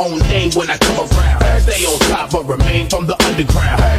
on name when I come around. Stay on top, but remain from the underground.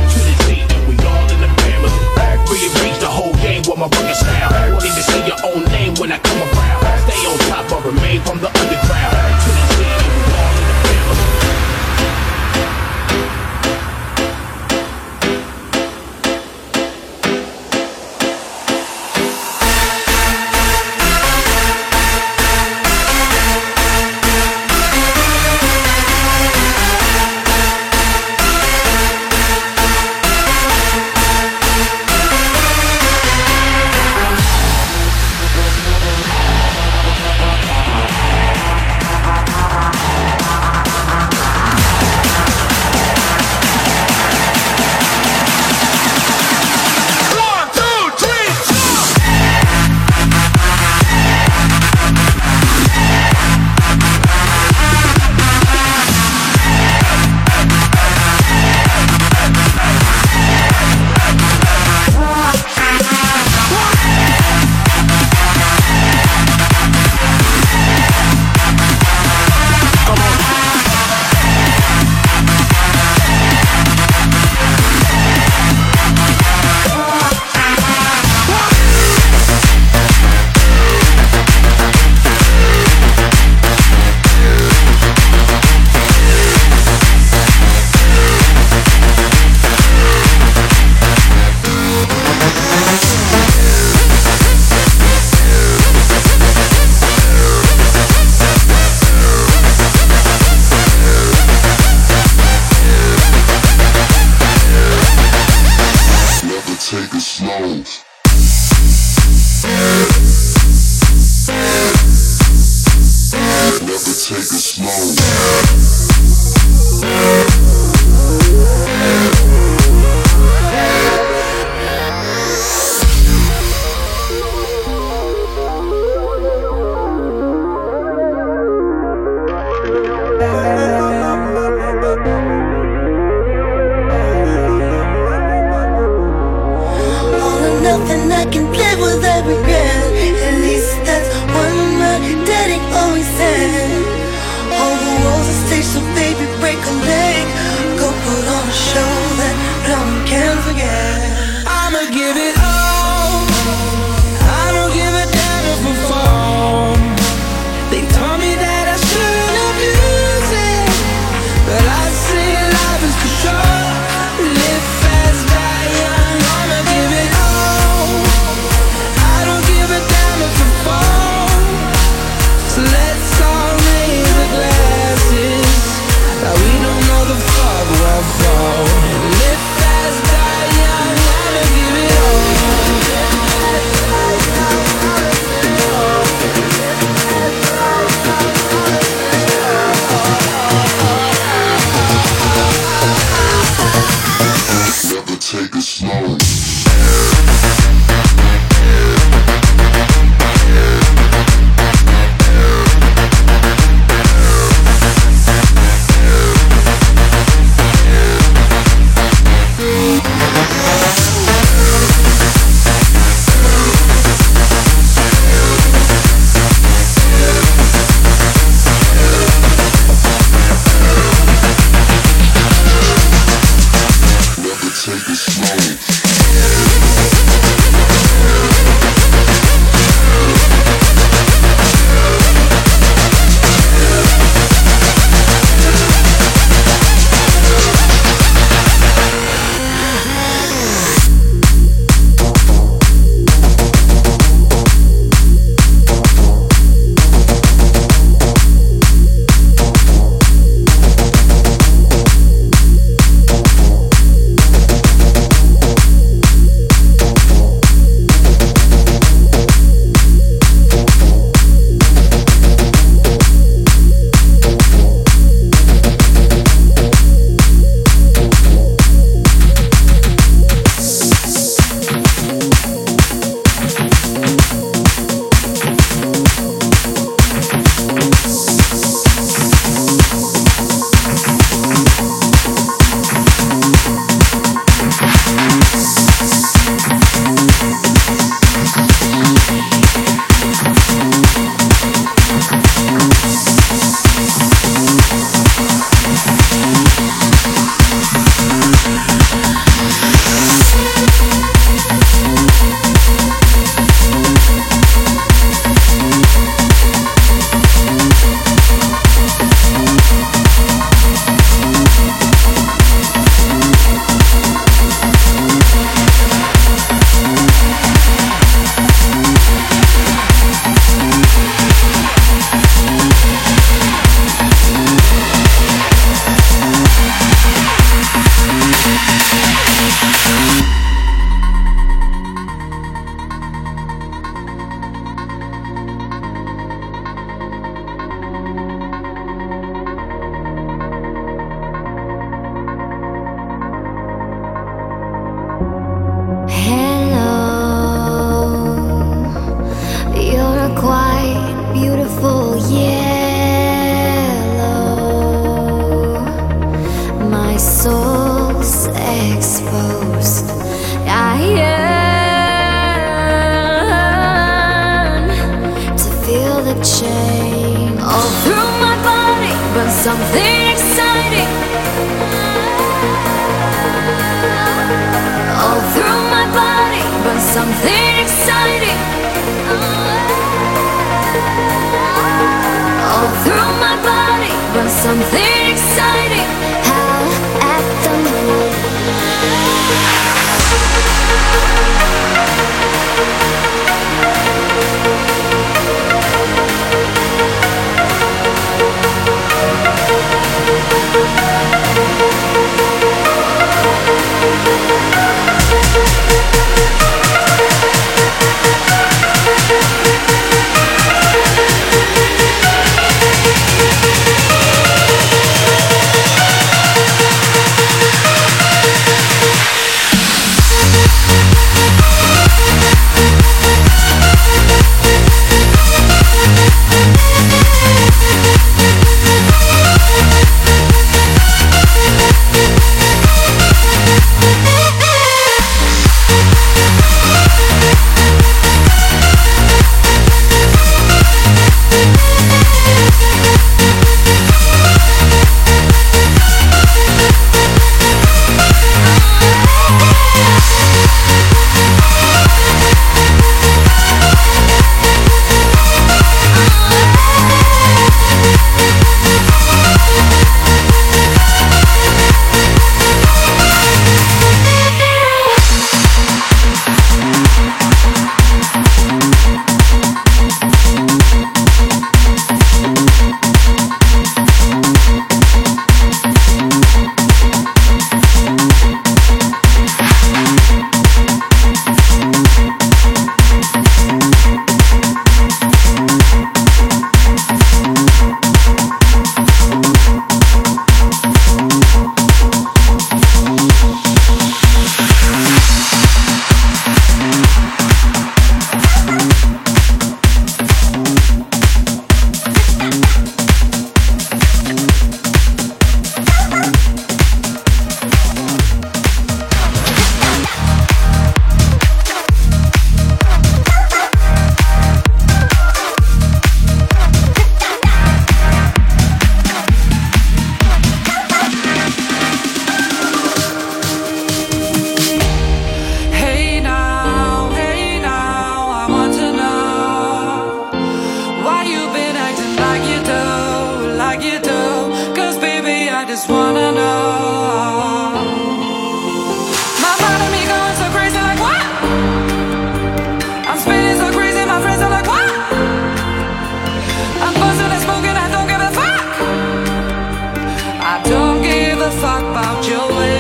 就为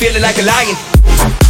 feeling like a lion.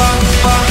Dis-moi où est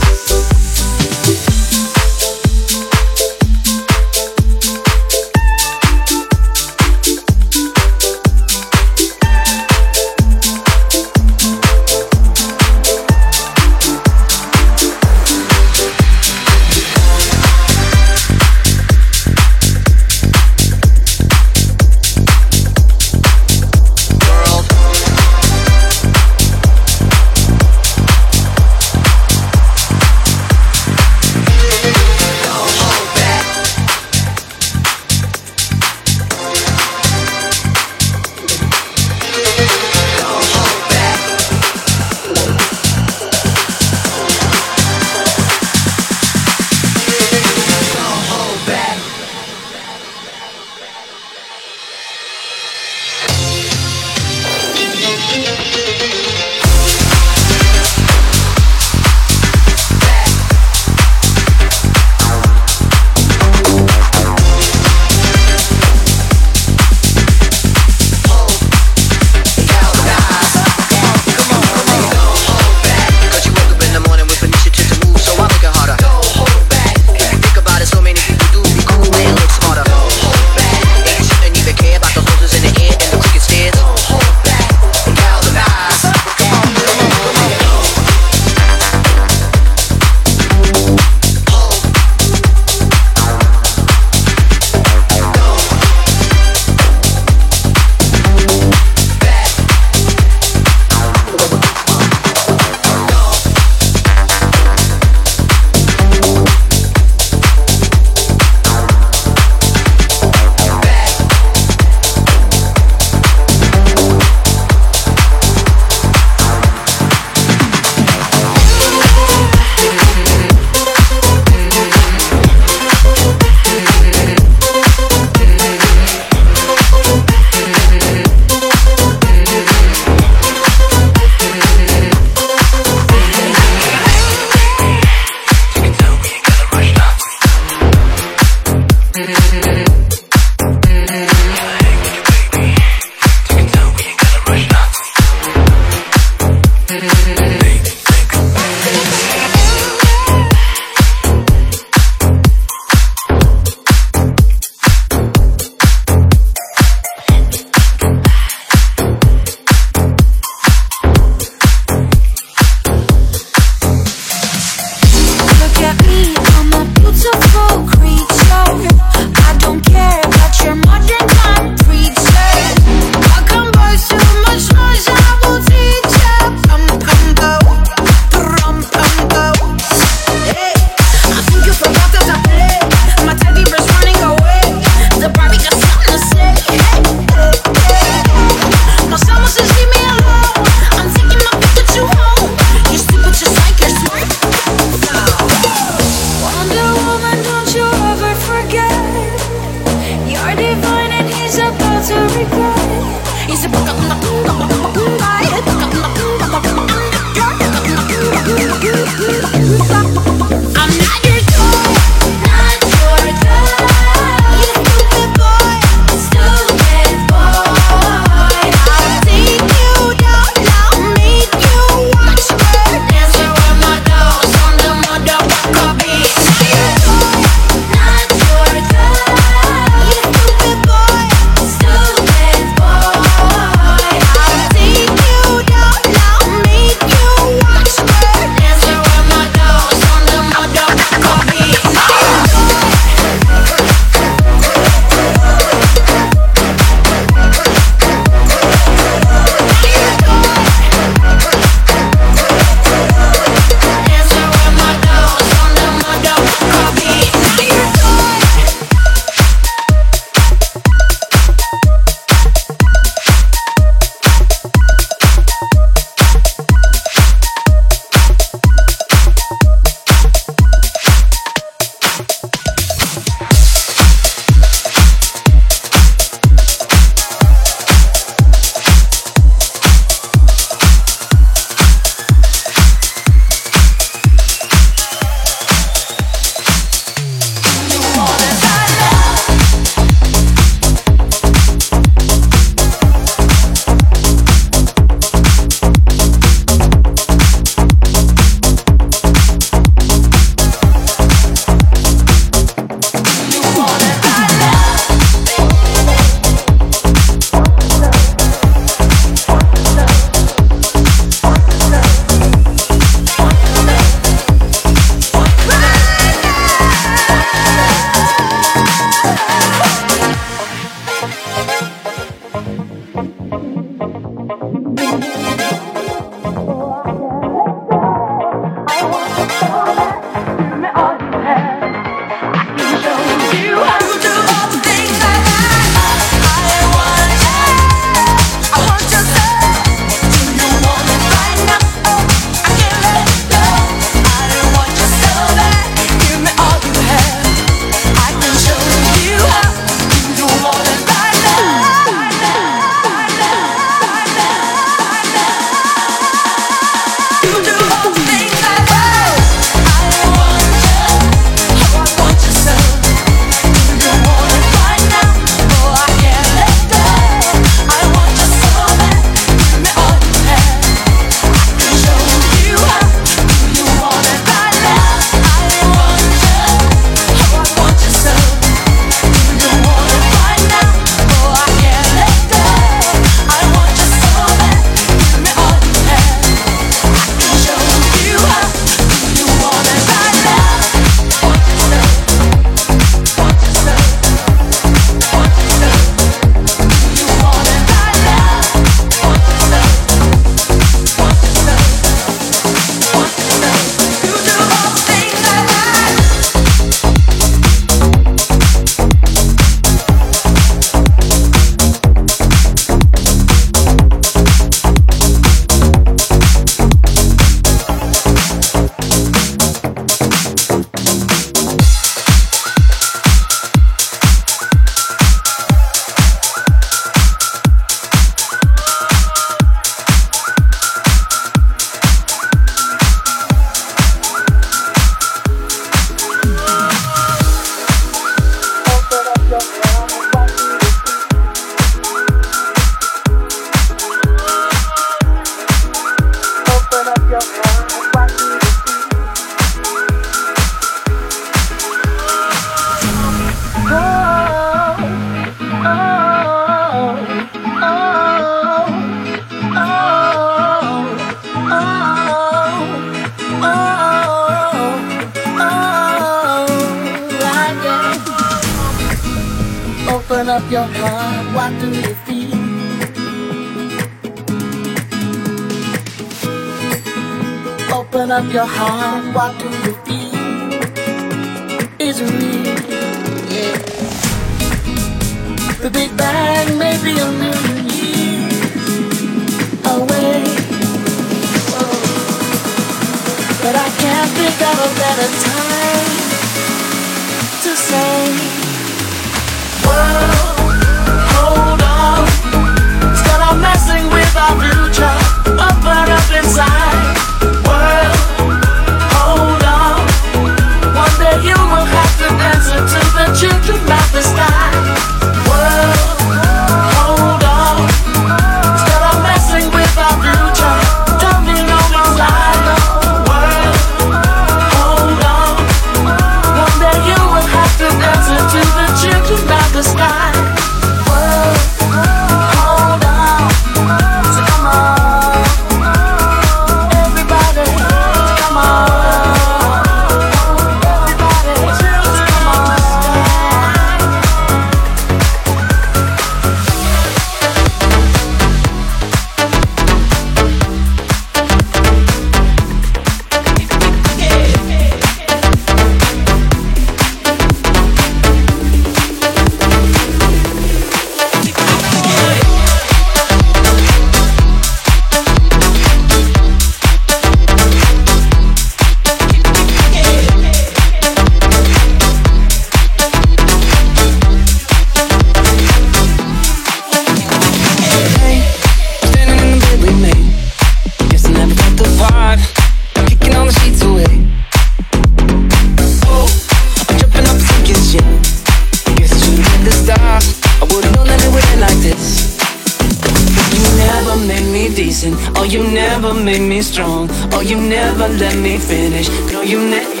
finish. No, you never.